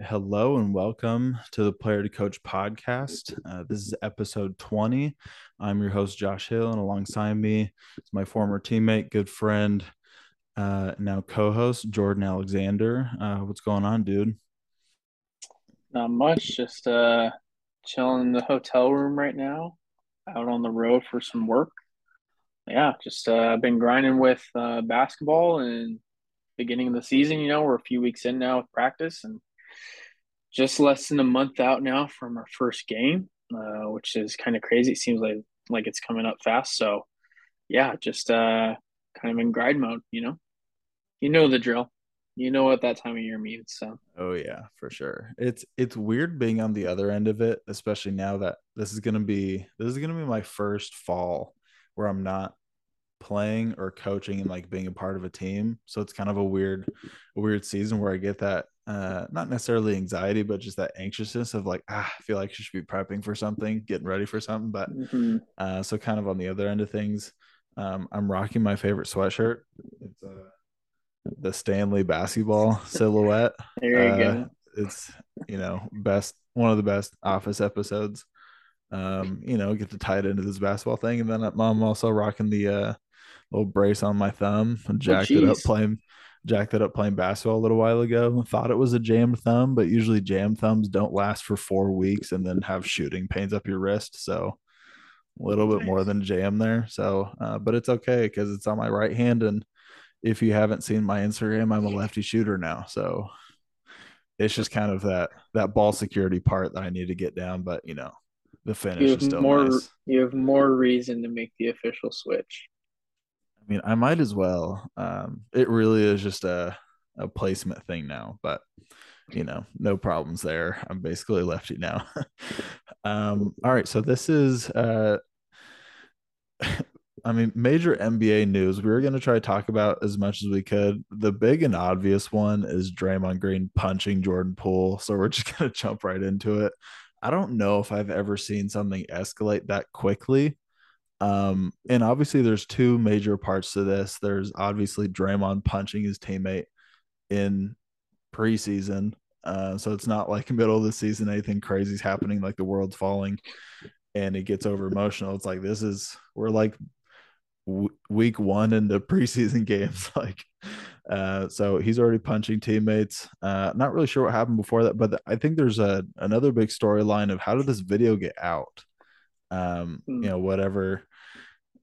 right. Hello and welcome to the Player to Coach podcast. Uh, this is episode 20. I'm your host, Josh Hill, and alongside me is my former teammate, good friend, uh, now co host, Jordan Alexander. Uh, what's going on, dude? Not much. Just uh, chilling in the hotel room right now, out on the road for some work. Yeah, just uh, been grinding with uh, basketball and beginning of the season. You know, we're a few weeks in now with practice and just less than a month out now from our first game, uh, which is kind of crazy. It seems like like it's coming up fast. So, yeah, just uh, kind of in grind mode. You know, you know the drill. You know what that time of year means. So. Oh yeah, for sure. It's it's weird being on the other end of it, especially now that this is gonna be this is gonna be my first fall where I'm not playing or coaching and like being a part of a team. So it's kind of a weird, weird season where I get that uh not necessarily anxiety, but just that anxiousness of like, ah, I feel like you should be prepping for something, getting ready for something. But mm-hmm. uh so kind of on the other end of things, um, I'm rocking my favorite sweatshirt. It's uh the Stanley basketball silhouette. there you uh, go. It's you know, best one of the best office episodes um, you know, get to tie it into this basketball thing. And then I'm also rocking the uh little brace on my thumb and oh, jacked oh, it up playing jacked it up playing basketball a little while ago. Thought it was a jammed thumb, but usually jam thumbs don't last for four weeks and then have shooting pains up your wrist. So a little bit more than jam there. So, uh, but it's okay because it's on my right hand. And if you haven't seen my Instagram, I'm a lefty shooter now. So it's just kind of that that ball security part that I need to get down. But you know, the finish is still more. Nice. You have more reason to make the official switch. I mean, I might as well. Um, it really is just a a placement thing now, but you know, no problems there. I'm basically lefty now. um, all right, so this is uh I mean, major NBA news. We were going to try to talk about as much as we could. The big and obvious one is Draymond Green punching Jordan Poole. So we're just going to jump right into it. I don't know if I've ever seen something escalate that quickly. Um, and obviously, there's two major parts to this. There's obviously Draymond punching his teammate in preseason. Uh, so it's not like middle of the season, anything crazy is happening, like the world's falling and it gets over emotional. It's like, this is, we're like w- week one in the preseason games. like, uh, so he's already punching teammates. Uh, not really sure what happened before that, but I think there's a another big storyline of how did this video get out? Um, mm. you know, whatever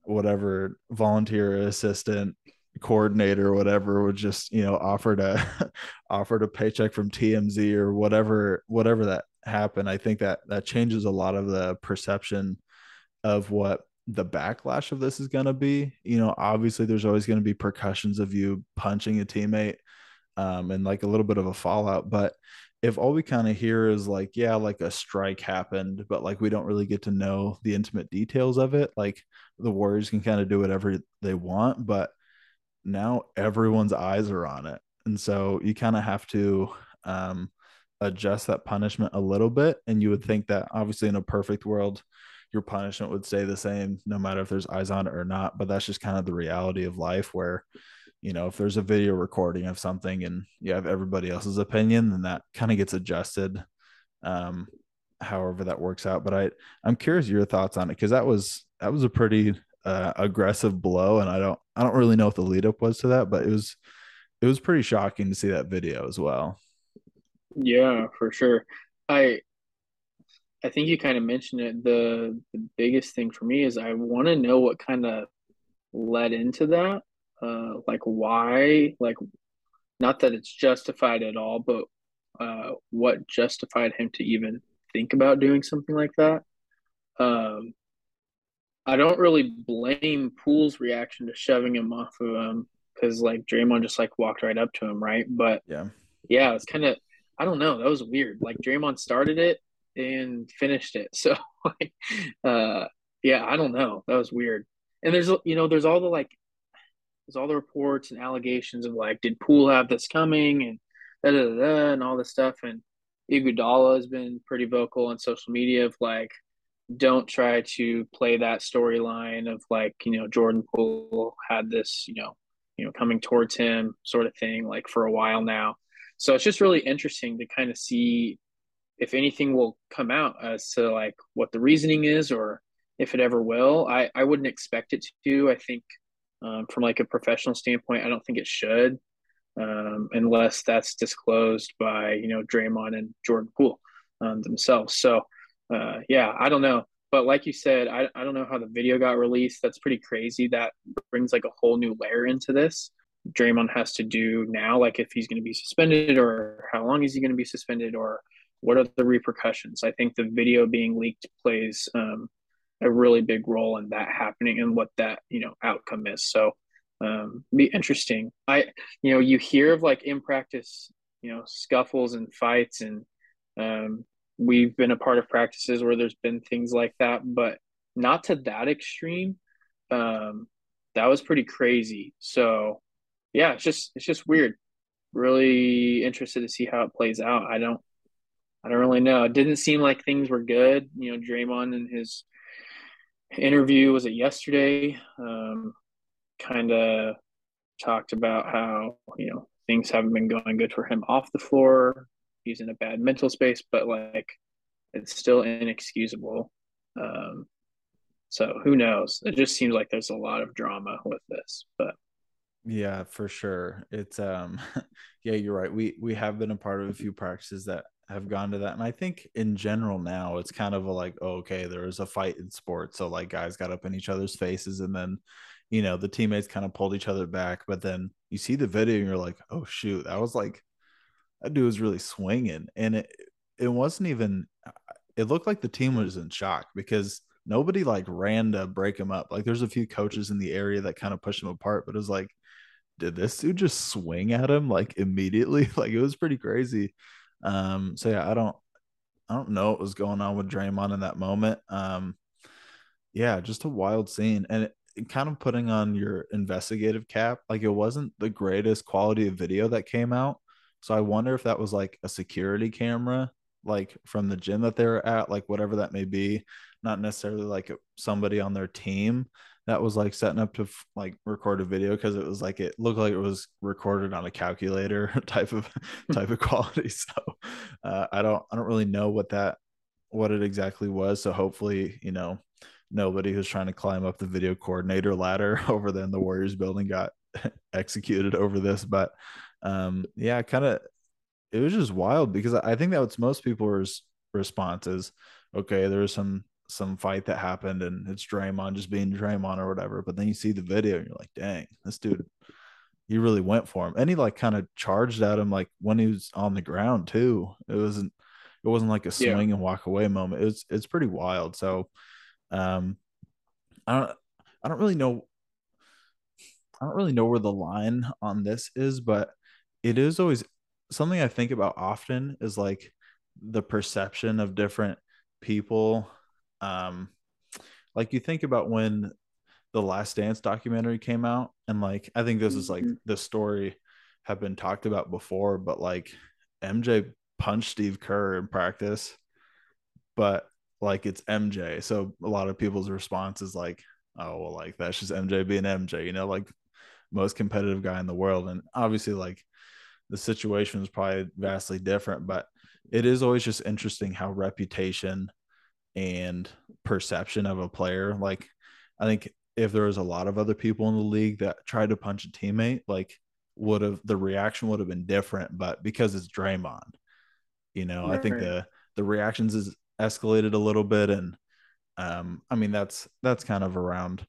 whatever volunteer assistant coordinator or whatever would just you know offered a offered a paycheck from TMZ or whatever whatever that happened. I think that that changes a lot of the perception of what the backlash of this is going to be. You know, obviously there's always going to be percussions of you punching a teammate um, and like a little bit of a fallout, but if all we kind of hear is like yeah like a strike happened but like we don't really get to know the intimate details of it like the warriors can kind of do whatever they want but now everyone's eyes are on it. And so you kind of have to um, adjust that punishment a little bit and you would think that obviously in a perfect world your punishment would stay the same no matter if there's eyes on it or not but that's just kind of the reality of life where you know if there's a video recording of something and you have everybody else's opinion then that kind of gets adjusted um however that works out. But i i'm curious your thoughts on it because that was that was a pretty uh, aggressive blow and i don't i don't really know what the lead up was to that but it was it was pretty shocking to see that video as well yeah for sure i I think you kind of mentioned it. The the biggest thing for me is I want to know what kind of led into that. Uh, like why? Like, not that it's justified at all, but uh, what justified him to even think about doing something like that? Um, I don't really blame Poole's reaction to shoving him off of him because like Draymond just like walked right up to him, right? But yeah, yeah, it's kind of I don't know. That was weird. Like Draymond started it and finished it. So like uh yeah, I don't know. That was weird. And there's you know, there's all the like there's all the reports and allegations of like, did Poole have this coming and da da da and all this stuff. And Iguodala has been pretty vocal on social media of like, don't try to play that storyline of like, you know, Jordan Poole had this, you know, you know, coming towards him sort of thing, like for a while now. So it's just really interesting to kind of see if anything will come out as to like what the reasoning is or if it ever will. I, I wouldn't expect it to. I think um, from like a professional standpoint, I don't think it should um, unless that's disclosed by you know Draymond and Jordan Poole um, themselves. So uh, yeah, I don't know. But like you said, I, I don't know how the video got released. That's pretty crazy. That brings like a whole new layer into this. Draymond has to do now, like if he's going to be suspended or how long is he going to be suspended or what are the repercussions? I think the video being leaked plays um, a really big role in that happening and what that you know outcome is. So um, be interesting. I you know you hear of like in practice you know scuffles and fights and um, we've been a part of practices where there's been things like that, but not to that extreme. Um, that was pretty crazy. So yeah, it's just it's just weird. Really interested to see how it plays out. I don't I don't really know. It didn't seem like things were good. You know, Draymond and his interview was it yesterday? Um, kind of talked about how you know things haven't been going good for him off the floor. He's in a bad mental space, but like it's still inexcusable. Um, so who knows? It just seems like there's a lot of drama with this, but yeah, for sure. It's um yeah, you're right. We we have been a part of a few practices that have gone to that. And I think in general now it's kind of a like, oh, okay, there was a fight in sports. So like guys got up in each other's faces and then, you know, the teammates kind of pulled each other back. But then you see the video and you're like, oh shoot, that was like that dude was really swinging. And it it wasn't even it looked like the team was in shock because nobody like ran to break him up. Like there's a few coaches in the area that kind of pushed him apart, but it was like, did this dude just swing at him like immediately? Like it was pretty crazy. Um, so yeah, I don't I don't know what was going on with Draymond in that moment. Um, yeah, just a wild scene. And it, it kind of putting on your investigative cap, like it wasn't the greatest quality of video that came out. So I wonder if that was like a security camera, like from the gym that they were at, like whatever that may be, not necessarily like somebody on their team that was like setting up to like record a video because it was like it looked like it was recorded on a calculator type of type of quality. So uh, i don't i don't really know what that what it exactly was. So hopefully you know nobody who's trying to climb up the video coordinator ladder over there in the warriors building got executed over this. But um yeah kind of it was just wild because i think that was most people's response is okay was some some fight that happened and it's Draymond just being Draymond or whatever. But then you see the video and you're like, dang, this dude, he really went for him. And he like kind of charged at him like when he was on the ground too. It wasn't it wasn't like a swing yeah. and walk away moment. It's it's pretty wild. So um I don't I don't really know I don't really know where the line on this is, but it is always something I think about often is like the perception of different people. Um like you think about when the last dance documentary came out and like i think this is like mm-hmm. the story have been talked about before but like mj punched steve kerr in practice but like it's mj so a lot of people's response is like oh well like that's just mj being mj you know like most competitive guy in the world. And obviously like the situation is probably vastly different but it is always just interesting how reputation and perception of a player. Like, I think if there was a lot of other people in the league that tried to punch a teammate, like, would have the reaction would have been different. But because it's Draymond, you know, right. I think the the reactions is escalated a little bit, and um, I mean that's that's kind of around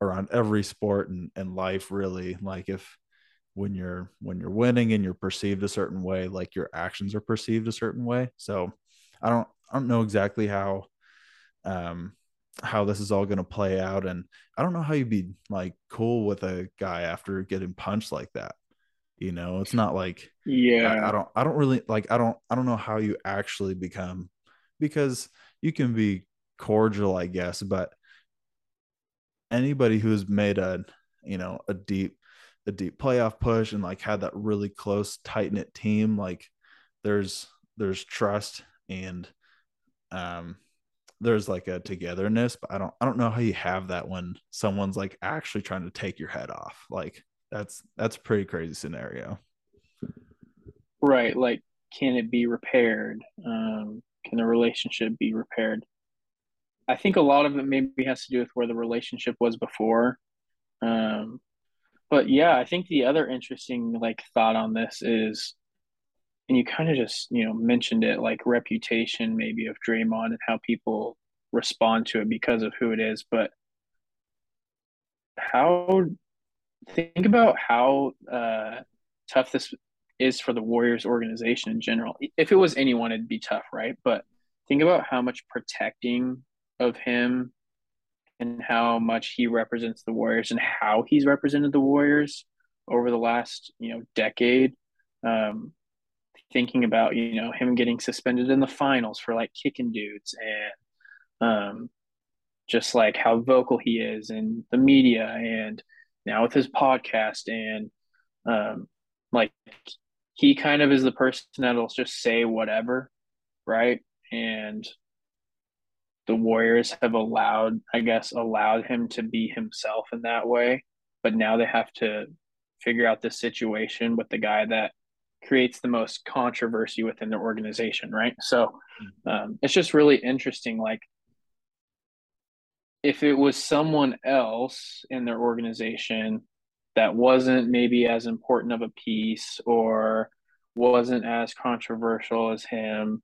around every sport and, and life really. Like if when you're when you're winning and you're perceived a certain way, like your actions are perceived a certain way. So I don't I don't know exactly how um how this is all going to play out and I don't know how you'd be like cool with a guy after getting punched like that. You know, it's not like yeah. I, I don't I don't really like I don't I don't know how you actually become because you can be cordial, I guess, but anybody who's made a you know a deep a deep playoff push and like had that really close tight knit team like there's there's trust and um there's like a togetherness but i don't i don't know how you have that when someone's like actually trying to take your head off like that's that's a pretty crazy scenario right. Like, can it be repaired? Um, can the relationship be repaired? I think a lot of it maybe has to do with where the relationship was before. Um, but yeah, I think the other interesting like thought on this is, and you kind of just you know mentioned it like reputation maybe of Draymond and how people respond to it because of who it is, but how think about how uh, tough this is for the Warriors organization in general. If it was anyone, it'd be tough, right? But think about how much protecting of him and how much he represents the Warriors and how he's represented the Warriors over the last, you know, decade. Um, thinking about, you know, him getting suspended in the finals for like kicking dudes and um, just like how vocal he is in the media and now with his podcast and um, like he kind of is the person that'll just say whatever, right? And the Warriors have allowed, I guess, allowed him to be himself in that way. But now they have to figure out the situation with the guy that creates the most controversy within their organization, right? So mm-hmm. um, it's just really interesting. Like, if it was someone else in their organization that wasn't maybe as important of a piece or wasn't as controversial as him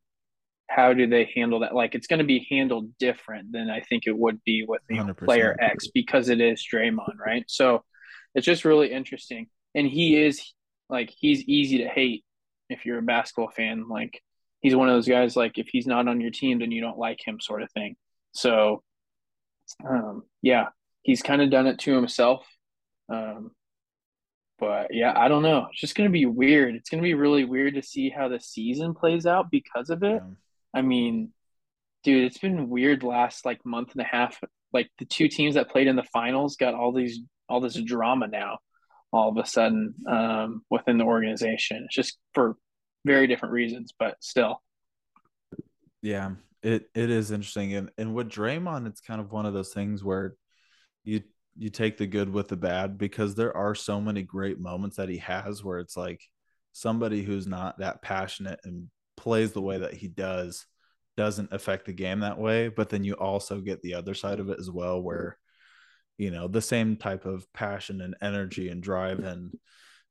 how do they handle that like it's going to be handled different than i think it would be with you know, player x because it is Draymond right so it's just really interesting and he is like he's easy to hate if you're a basketball fan like he's one of those guys like if he's not on your team then you don't like him sort of thing so um yeah he's kind of done it to himself um but yeah, I don't know. It's just gonna be weird. It's gonna be really weird to see how the season plays out because of it. Yeah. I mean, dude, it's been weird last like month and a half. Like the two teams that played in the finals got all these all this drama now, all of a sudden um, within the organization. It's just for very different reasons, but still. Yeah, it it is interesting, and and with Draymond, it's kind of one of those things where you you take the good with the bad because there are so many great moments that he has where it's like somebody who's not that passionate and plays the way that he does doesn't affect the game that way but then you also get the other side of it as well where you know the same type of passion and energy and drive and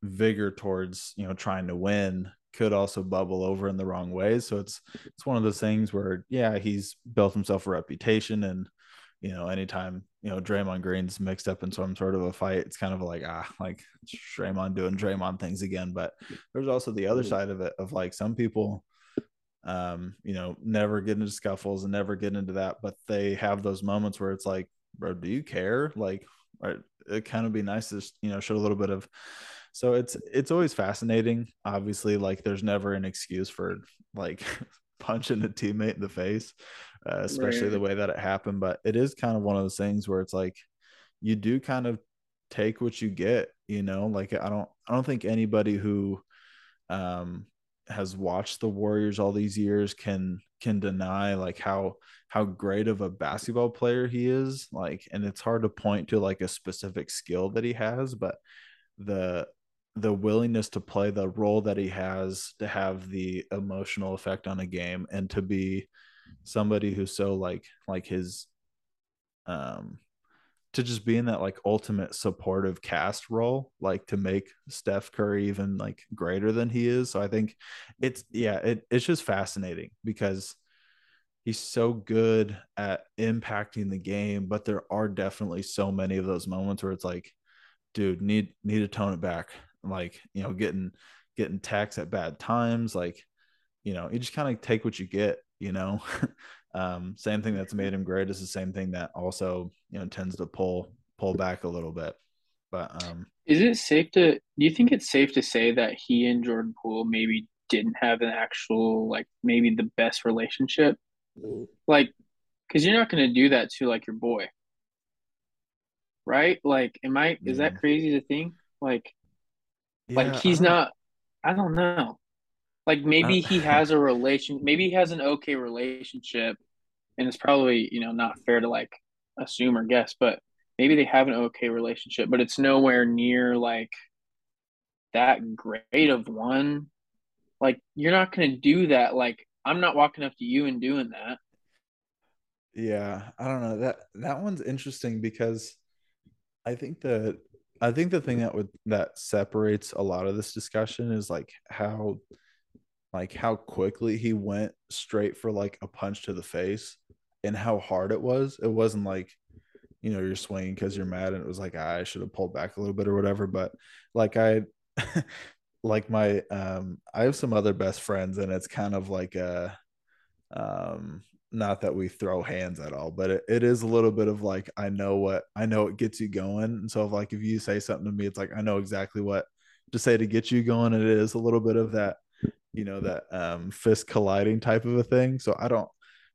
vigor towards you know trying to win could also bubble over in the wrong ways so it's it's one of those things where yeah he's built himself a reputation and you know, anytime, you know, Draymond Green's mixed up in some sort of a fight, it's kind of like, ah, like Draymond doing Draymond things again. But there's also the other side of it of like some people, um, you know, never get into scuffles and never get into that, but they have those moments where it's like, bro, do you care? Like, it kind of be nice to, you know, show a little bit of, so it's, it's always fascinating. Obviously, like there's never an excuse for like punching a teammate in the face uh, especially right. the way that it happened. But it is kind of one of those things where it's like you do kind of take what you get, you know. Like I don't, I don't think anybody who um, has watched the Warriors all these years can can deny like how how great of a basketball player he is. Like, and it's hard to point to like a specific skill that he has, but the the willingness to play the role that he has to have the emotional effect on a game and to be somebody who's so like like his um to just be in that like ultimate supportive cast role, like to make Steph Curry even like greater than he is. So I think it's yeah, it, it's just fascinating because he's so good at impacting the game, but there are definitely so many of those moments where it's like, dude, need need to tone it back. Like, you know, getting getting taxed at bad times, like, you know, you just kind of take what you get you know um, same thing that's made him great is the same thing that also you know tends to pull pull back a little bit. But um is it safe to do you think it's safe to say that he and jordan poole maybe didn't have an actual like maybe the best relationship? Like because you're not going to do that to like your boy. Right? Like am i is that crazy to think? Like yeah, like he's not i don't know like uh, maybe he has a relation, maybe he has an okay relationship, and it's probably you know not fair to like assume or guess, but maybe they have an okay relationship, but it's nowhere near like that great of one. Like you're not gonna do that. Like I'm not walking up to you and doing that. Yeah, I don't know. That that one's interesting because I think that I think the thing that would that separates a lot of this discussion is like how like how quickly he went straight for like a punch to the face and how hard it was. It wasn't like you know you're swinging because you're mad and it was like ah, I should have pulled back a little bit or whatever. But like I like my um I have some other best friends and it's kind of like a um not that we throw hands at all but it, it is a little bit of like i know what i know it gets you going and so if like if you say something to me it's like i know exactly what to say to get you going and it is a little bit of that you know that um fist colliding type of a thing so i don't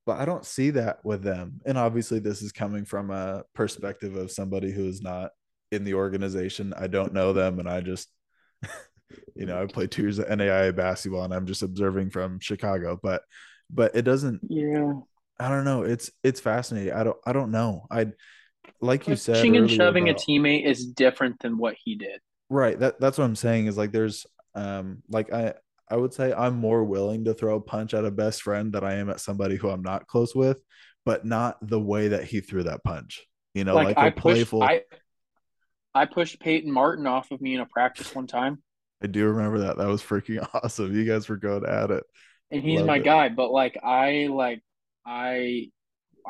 but i don't see that with them and obviously this is coming from a perspective of somebody who is not in the organization i don't know them and i just you know i play two years of naia basketball and i'm just observing from chicago but but it doesn't Yeah. I don't know. It's it's fascinating. I don't I don't know. I like you said Pushing and shoving about- a teammate is different than what he did. right. That that's what I'm saying is like there's um like I I would say I'm more willing to throw a punch at a best friend than I am at somebody who I'm not close with, but not the way that he threw that punch. You know, like, like, I a pushed playful. I, I I pushed Peyton Martin off of me in a practice one time, I do remember that. That was freaking awesome. You guys were going at it. and he's Loved my it. guy. But like I like I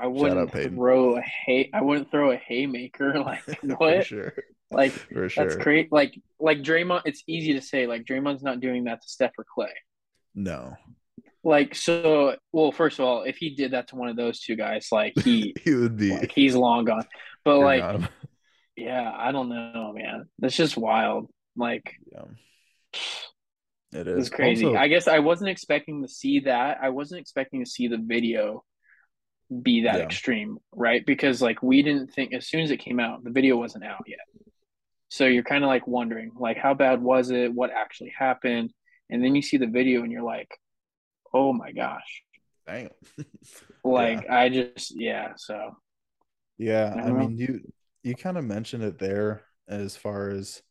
I wouldn't throw a hay I wouldn't throw a haymaker. Like For what? sure. Like sure. that's great. Like like Draymond. It's easy to say like Draymond's not doing that to Steph or Clay. No. Like so. Well, first of all, if he did that to one of those two guys, like he he would be like he's long gone. But like yeah, I don't know, man. That's just wild. Like yeah. It is. It crazy. Also- I guess I wasn't expecting to see that. I wasn't expecting to see the video be that Yeah. extreme, right? Because like we didn't think as soon as it came out, the video wasn't out yet. So you're kind of like wondering, like, how bad was it? What actually happened? And then you see the video and you're like, oh my gosh. Damn. Like I just yeah, so Yeah, I I know. mean you you kind of mentioned it there as far as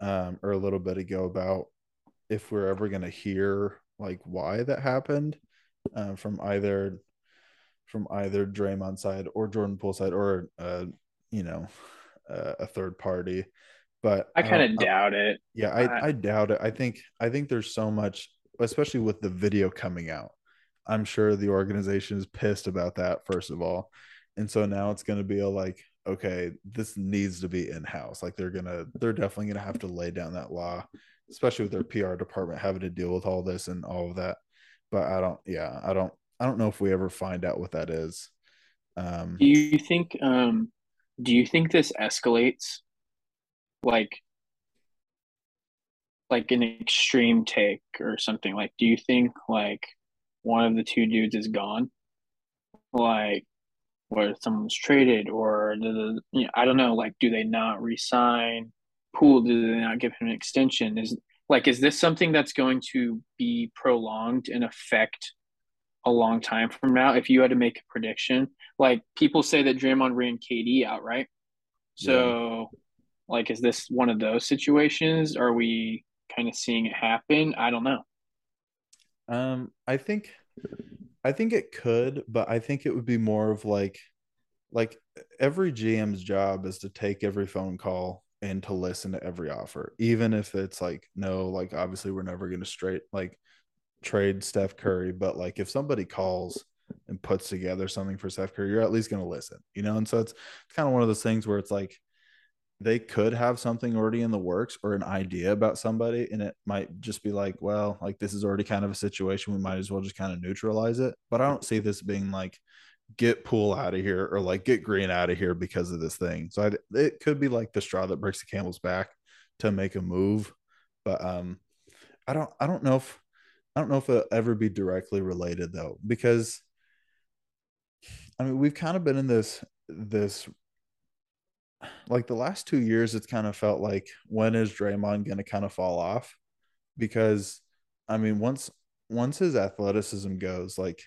um or a little bit ago about if we're ever going to hear like why that happened um from either from either Draymond side or Jordan Poole side or uh you know uh, a third party but I kind don't- of doubt it. yeah, I- I, I doubt it. I think I think there's so much, especially with the video coming out. I'm sure the organization is pissed about that, first of all. And so now it's gonna be a like, okay, this needs to be in-house. Like they're gonna they're definitely gonna have to lay down that law, especially with their PR department having to deal with all this and all of that. But I don't yeah, I don't I don't know if we ever find out what that is. Um Do you think um do you think this escalates like like an extreme take or something? Like do you think like one of the two dudes is gone? Like where someone's traded or the you know, I don't know, like do they not resign? Poole, do they not give him an extension? Is like is this something that's going to be prolonged and affect a long time from now if you had to make a prediction? Like people say that Draymond ran KD out, right? So like is this one of those situations? Are we kind of seeing it happen? I don't know. Um, I think I think it could, but I think it would be more of like like every GM's job is to take every phone call and to listen to every offer, even if it's like no, like obviously we're never going to straight like trade Steph Curry, but like if somebody calls and puts together something for Steph Curry, you're at least going to listen, you know? And so it's, it's kind of one of those things where it's like they could have something already in the works or an idea about somebody, and it might just be like, well, like this is already kind of a situation. We might as well just kind of neutralize it. But I don't see this being like, get Poole out of here or like get Green out of here because of this thing. So I, it could be like the straw that breaks the camel's back to make a move. But um, I don't, I don't know if, I don't know if it'll ever be directly related though, because I mean, we've kind of been in this, this, like the last two years, it's kind of felt like when is Draymond to kind of fall off? Because I mean, once, once his athleticism goes, like,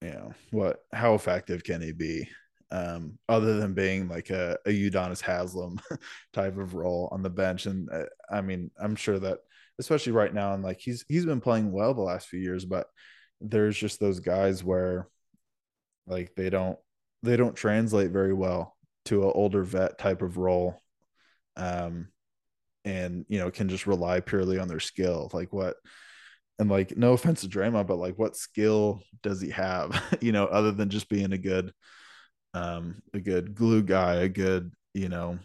you know, what, how effective can he be? Um, other than being like a, a Udonis Haslem type of role on the bench. And uh, I mean, I'm sure that especially right now. And like he's he's been playing well the last few years, but there's just those guys where like they don't they don't translate very well to an older vet type of role. Um and you know can just rely purely on their skill. Like what and like no offense to Draymond, but like what skill does he have? you know, other than just being a good um a good glue guy, a good, you know,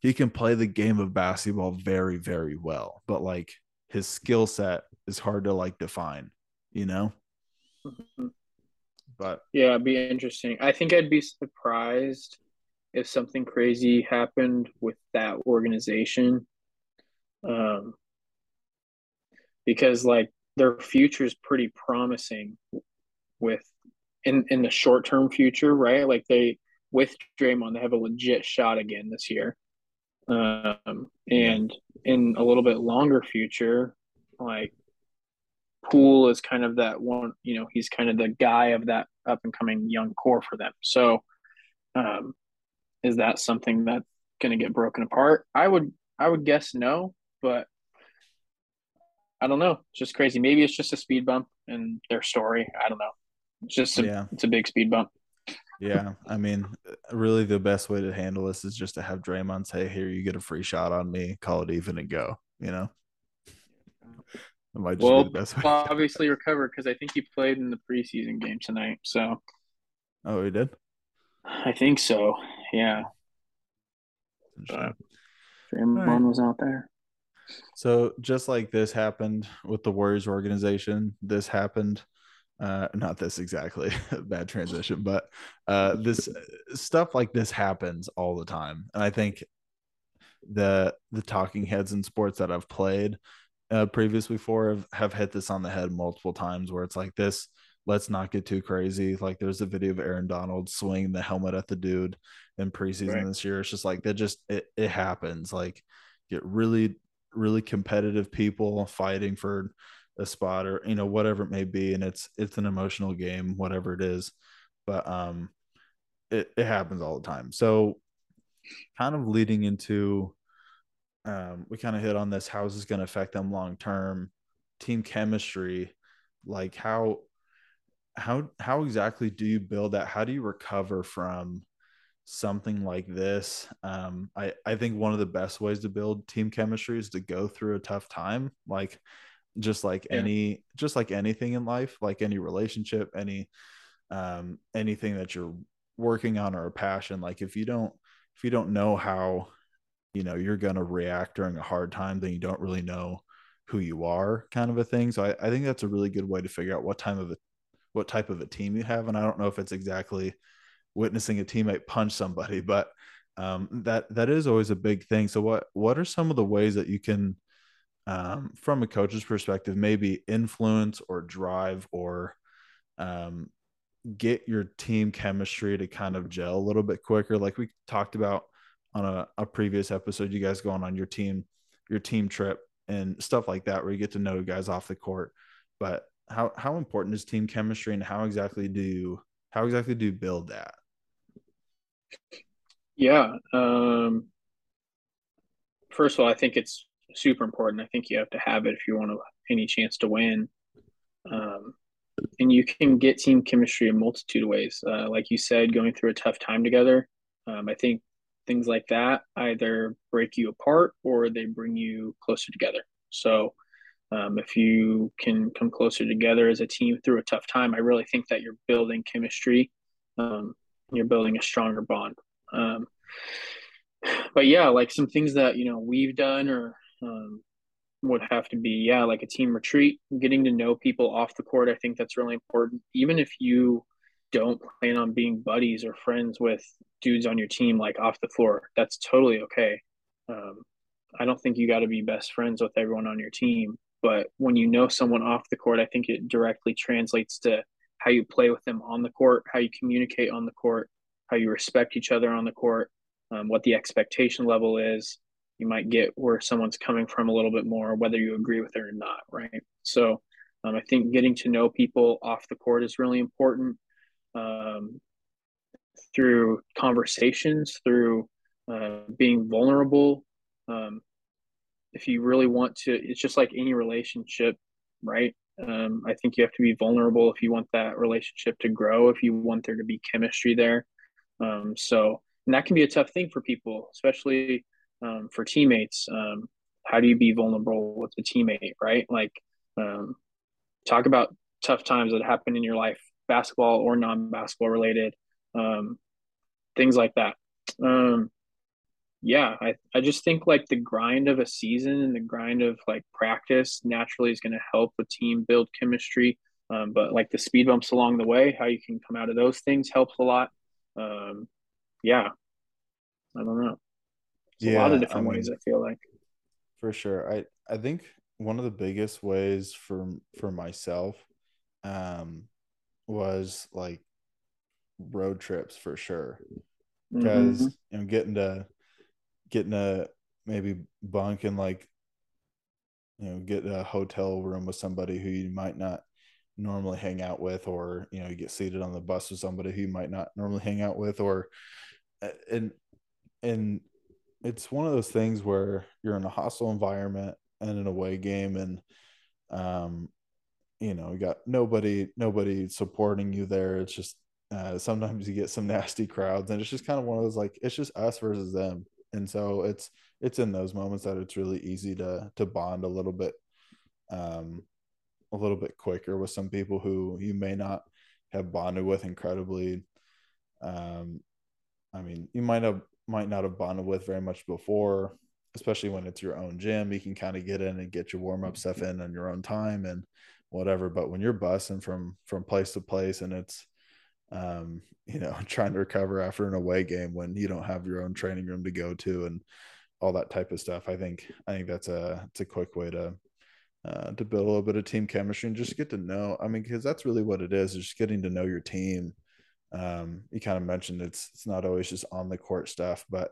he can play the game of basketball very, very well, but like his skill set is hard to like define, you know? Mm-hmm. But yeah, it'd be interesting. I think I'd be surprised if something crazy happened with that organization. Um, because like their future is pretty promising with in in the short term future, right? Like they with Draymond, they have a legit shot again this year. Um, and in a little bit longer future, like Poole is kind of that one, you know, he's kind of the guy of that up and coming young core for them. So, um, is that something that's going to get broken apart? I would, I would guess no, but I don't know. It's just crazy. Maybe it's just a speed bump in their story. I don't know. It's just a, yeah. it's a big speed bump. Yeah, I mean, uh, really, the best way to handle this is just to have Draymond say, "Here, you get a free shot on me. Call it even and go." You know. It might just well, be the best way. obviously recovered because I think he played in the preseason game tonight. So. Oh, he did. I think so. Yeah. But Draymond right. was out there. So just like this happened with the Warriors organization, this happened uh not this exactly bad transition but uh this stuff like this happens all the time and i think the the talking heads in sports that i've played uh previously for have, have hit this on the head multiple times where it's like this let's not get too crazy like there's a video of aaron donald swinging the helmet at the dude in preseason right. this year it's just like that just it, it happens like get really really competitive people fighting for a spot or you know whatever it may be and it's it's an emotional game whatever it is but um it, it happens all the time. So kind of leading into um we kind of hit on this how is this going to affect them long term? Team chemistry like how how how exactly do you build that? How do you recover from something like this? Um i i think one of the best ways to build team chemistry is to go through a tough time. Like just like yeah. any just like anything in life like any relationship any um anything that you're working on or a passion like if you don't if you don't know how you know you're going to react during a hard time then you don't really know who you are kind of a thing so I, I think that's a really good way to figure out what time of a what type of a team you have and i don't know if it's exactly witnessing a teammate punch somebody but um, that that is always a big thing so what what are some of the ways that you can um, from a coach's perspective, maybe influence or drive or um, get your team chemistry to kind of gel a little bit quicker. Like we talked about on a, a previous episode, you guys going on your team, your team trip and stuff like that, where you get to know guys off the court. But how how important is team chemistry, and how exactly do you how exactly do you build that? Yeah. Um, first of all, I think it's super important. I think you have to have it if you want to, any chance to win. Um, and you can get team chemistry a multitude of ways. Uh, like you said, going through a tough time together. Um, I think things like that either break you apart or they bring you closer together. So um, if you can come closer together as a team through a tough time, I really think that you're building chemistry. Um, you're building a stronger bond. Um, but yeah, like some things that you know we've done or um, would have to be yeah like a team retreat. Getting to know people off the court i think that's really important. Even if you don't plan on being buddies or friends with dudes on your team like off the floor that's totally okay. Um, i don't think you got to be best friends with everyone on your team but when you know someone off the court i think it directly translates to how you play with them on the court how you communicate on the court how you respect each other on the court um, what the expectation level is you might get where someone's coming from a little bit more, whether you agree with it or not, right? So um, I think getting to know people off the court is really important um, through conversations, through uh, being vulnerable. Um, if you really want to, it's just like any relationship, right? Um, I think you have to be vulnerable if you want that relationship to grow, if you want there to be chemistry there. Um, so, and that can be a tough thing for people, especially um, for teammates. Um, how do you be vulnerable with a teammate, right? Like, um, talk about tough times that happen in your life, basketball or non basketball related, um, things like that. Um, yeah, I, I just think like the grind of a season and the grind of like practice naturally is going to help a team build chemistry. Um, but like the speed bumps along the way, how you can come out of those things helps a lot. Yeah, I don't know. There's yeah, a lot of different I mean, ways. I feel like for sure. I I think one of the biggest ways for for myself um was like road trips for sure because mm-hmm. you know getting to getting to maybe bunk and like you know get a hotel room with somebody who you might not normally hang out with or you know you get seated on the bus with somebody who you might not normally hang out with or and and it's one of those things where you're in a hostile environment and an away game and um you know you got nobody nobody supporting you there. It's just uh, sometimes you get some nasty crowds and it's just kind of one of those like it's just us versus them. And so it's it's in those moments that it's really easy to to bond a little bit um a little bit quicker with some people who you may not have bonded with incredibly. Um i mean you might have might not have bonded with very much before especially when it's your own gym you can kind of get in and get your warm-up stuff in on your own time and whatever but when you're bussing from from place to place and it's um, you know, trying to recover after an away game when you don't have your own training room to go to and all that type of stuff. I think I think that's a it's a quick way to uh, to build a little bit of team chemistry and just get to know. I mean, because that's really what it is, is just getting to know your team. Um, you kind of mentioned it's it's not always just on the court stuff, but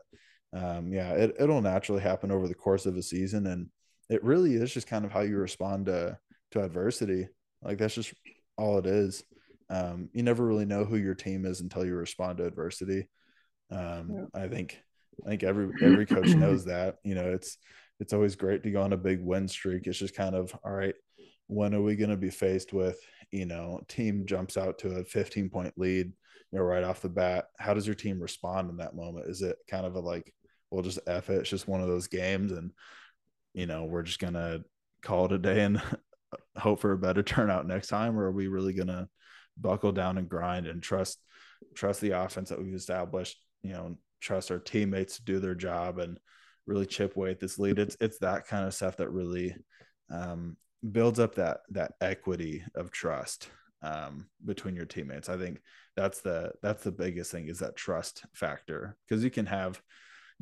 um, yeah, it, it'll naturally happen over the course of a season, and it really is just kind of how you respond to to adversity. Like that's just all it is. Um, you never really know who your team is until you respond to adversity. Um, yeah. I think I think every every coach knows that. You know, it's it's always great to go on a big win streak. It's just kind of all right. When are we going to be faced with you know team jumps out to a 15 point lead? You know, right off the bat. How does your team respond in that moment? Is it kind of a like, we'll just f it. It's just one of those games, and you know we're just gonna call it a day and hope for a better turnout next time, or are we really gonna buckle down and grind and trust trust the offense that we've established you know trust our teammates to do their job and really chip away at this lead it's it's that kind of stuff that really um, builds up that that equity of trust um, between your teammates i think that's the that's the biggest thing is that trust factor because you can have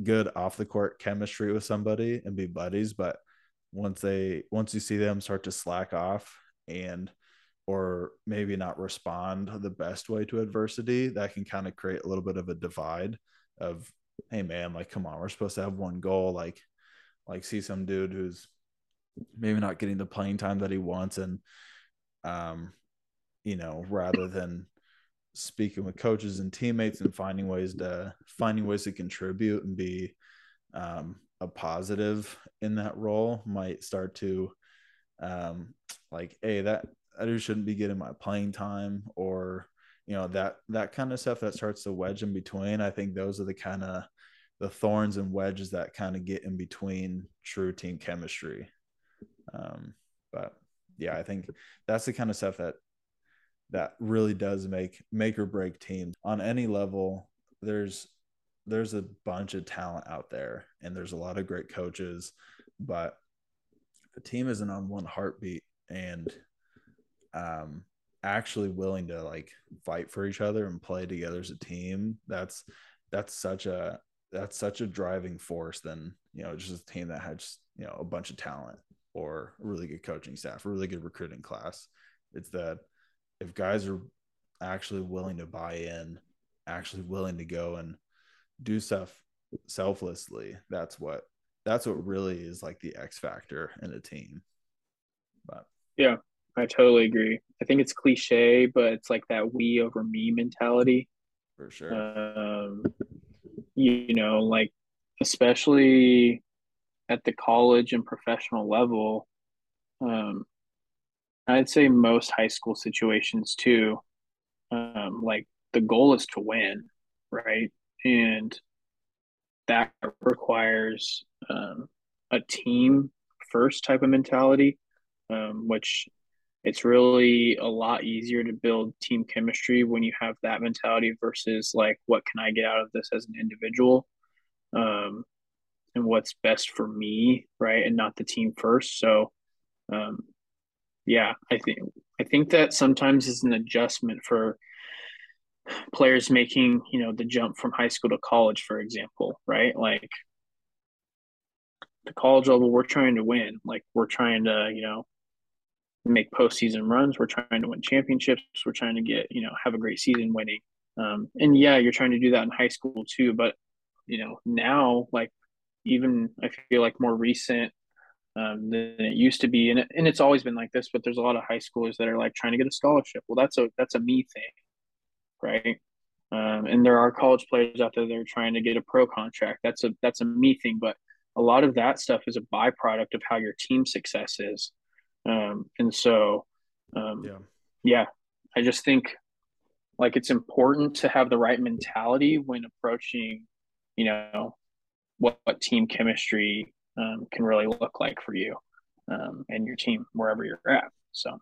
good off the court chemistry with somebody and be buddies but once they once you see them start to slack off and or maybe not respond the best way to adversity, that can kind of create a little bit of a divide of, hey man, like come on, we're supposed to have one goal. Like, like see some dude who's maybe not getting the playing time that he wants, and um, you know, rather than speaking with coaches and teammates and finding ways to finding ways to contribute and be um, a positive in that role might start to um, like hey that I just shouldn't be getting my playing time or you know that that kind of stuff that starts to wedge in between. I think those are the kind of the thorns and wedges that kind of get in between true team chemistry. Um, but yeah, I think that's the kind of stuff that that really does make make or break teams on any level. There's there's a bunch of talent out there, and there's a lot of great coaches, but the team isn't on one heartbeat, and um, actually willing to like fight for each other and play together as a team, that's that's such a that's such a driving force than you know just a team that has you know a bunch of talent or really good coaching staff, really good recruiting class. It's that if guys are actually willing to buy in, actually willing to go and do stuff selflessly, that's what that's what really is like the X factor in a team. But yeah, I totally agree. I think it's cliche, but it's like that we over me mentality. For sure. Um, you know, like especially at the college and professional level, um, I'd say most high school situations too, um, like the goal is to win, right? And that requires um, a team first type of mentality, um, which it's really a lot easier to build team chemistry when you have that mentality versus like what can I get out of this as an individual um, and what's best for me, right? And not the team first. So um, yeah, I think I think that sometimes is an adjustment for players making, you know, the jump from high school to college, for example, right? Like the college level, we're trying to win. Like we're trying to, you know, make postseason runs. We're trying to win championships. We're trying to get, you know, have a great season winning. Um, and yeah, you're trying to do that in high school too. But, you know, now, like, even I feel like more recent um, than it used to be. And, it, and it's always been like this, but there's a lot of high schoolers that are like trying to get a scholarship. Well, that's a, that's a me thing. Right. Um, and there are college players out there that are trying to get a pro contract. That's a, that's a me thing. But a lot of that stuff is a byproduct of how your team success is. Um, and so, um, yeah. yeah, I just think like it's important to have the right mentality when approaching, you know, what, what team chemistry um, can really look like for you um, and your team wherever you're at. So,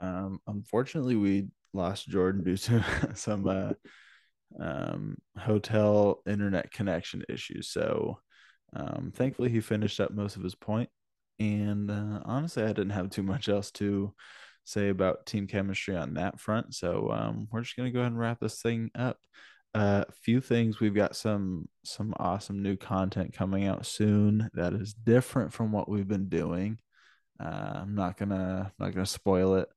um, unfortunately, we lost Jordan due to some uh, um, hotel internet connection issues. So, um, thankfully, he finished up most of his point. And uh, honestly, I didn't have too much else to say about team chemistry on that front. So um, we're just gonna go ahead and wrap this thing up. A uh, few things we've got some some awesome new content coming out soon that is different from what we've been doing. Uh, I'm not gonna not gonna spoil it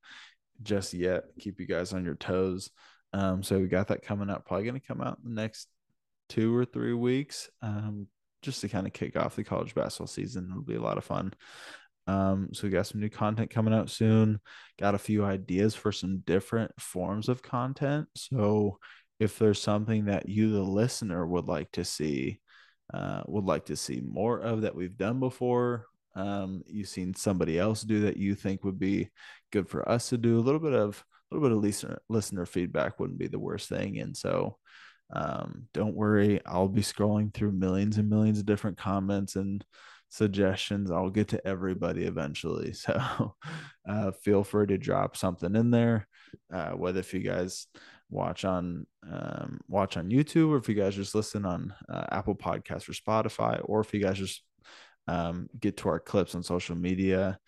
just yet. Keep you guys on your toes. Um, so we got that coming up. Probably gonna come out in the next two or three weeks. Um, just to kind of kick off the college basketball season. It'll be a lot of fun. Um, so we got some new content coming out soon. Got a few ideas for some different forms of content. So if there's something that you, the listener, would like to see, uh, would like to see more of that we've done before, um, you've seen somebody else do that you think would be good for us to do. A little bit of a little bit of listener listener feedback wouldn't be the worst thing. And so um, don't worry, I'll be scrolling through millions and millions of different comments and suggestions. I'll get to everybody eventually. So uh, feel free to drop something in there. Uh, whether if you guys watch on um, watch on YouTube or if you guys just listen on uh, Apple Podcasts or Spotify, or if you guys just um, get to our clips on social media,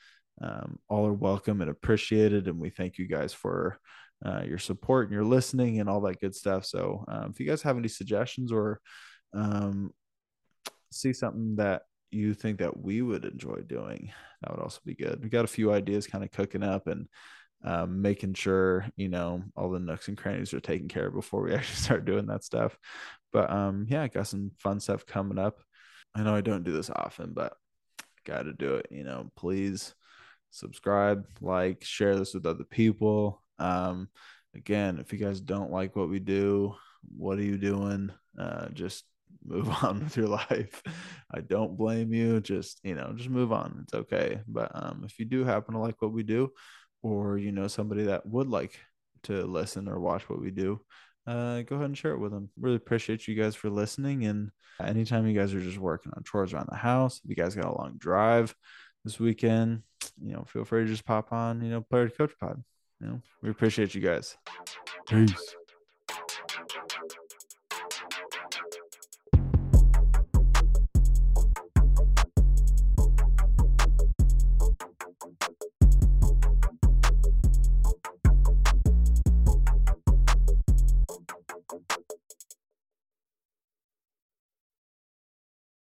um, all are welcome and appreciated. And we thank you guys for uh, your support and your listening and all that good stuff. So um, if you guys have any suggestions or um, see something that you think that we would enjoy doing, that would also be good. We got a few ideas kind of cooking up and um, making sure you know all the nooks and crannies are taken care of before we actually start doing that stuff. But um, yeah, I got some fun stuff coming up. I know I don't do this often, but got to do it. You know, please subscribe, like, share this with other people. Um, again, if you guys don't like what we do, what are you doing? Uh, just move on with your life. I don't blame you. Just, you know, just move on. It's okay. But um, if you do happen to like what we do, or you know somebody that would like to listen or watch what we do, uh, go ahead and share it with them. Really appreciate you guys for listening. And anytime you guys are just working on chores around the house, if you guys got a long drive this weekend, you know, feel free to just pop on, you know, player to coach pod. You know, we appreciate you guys. Peace.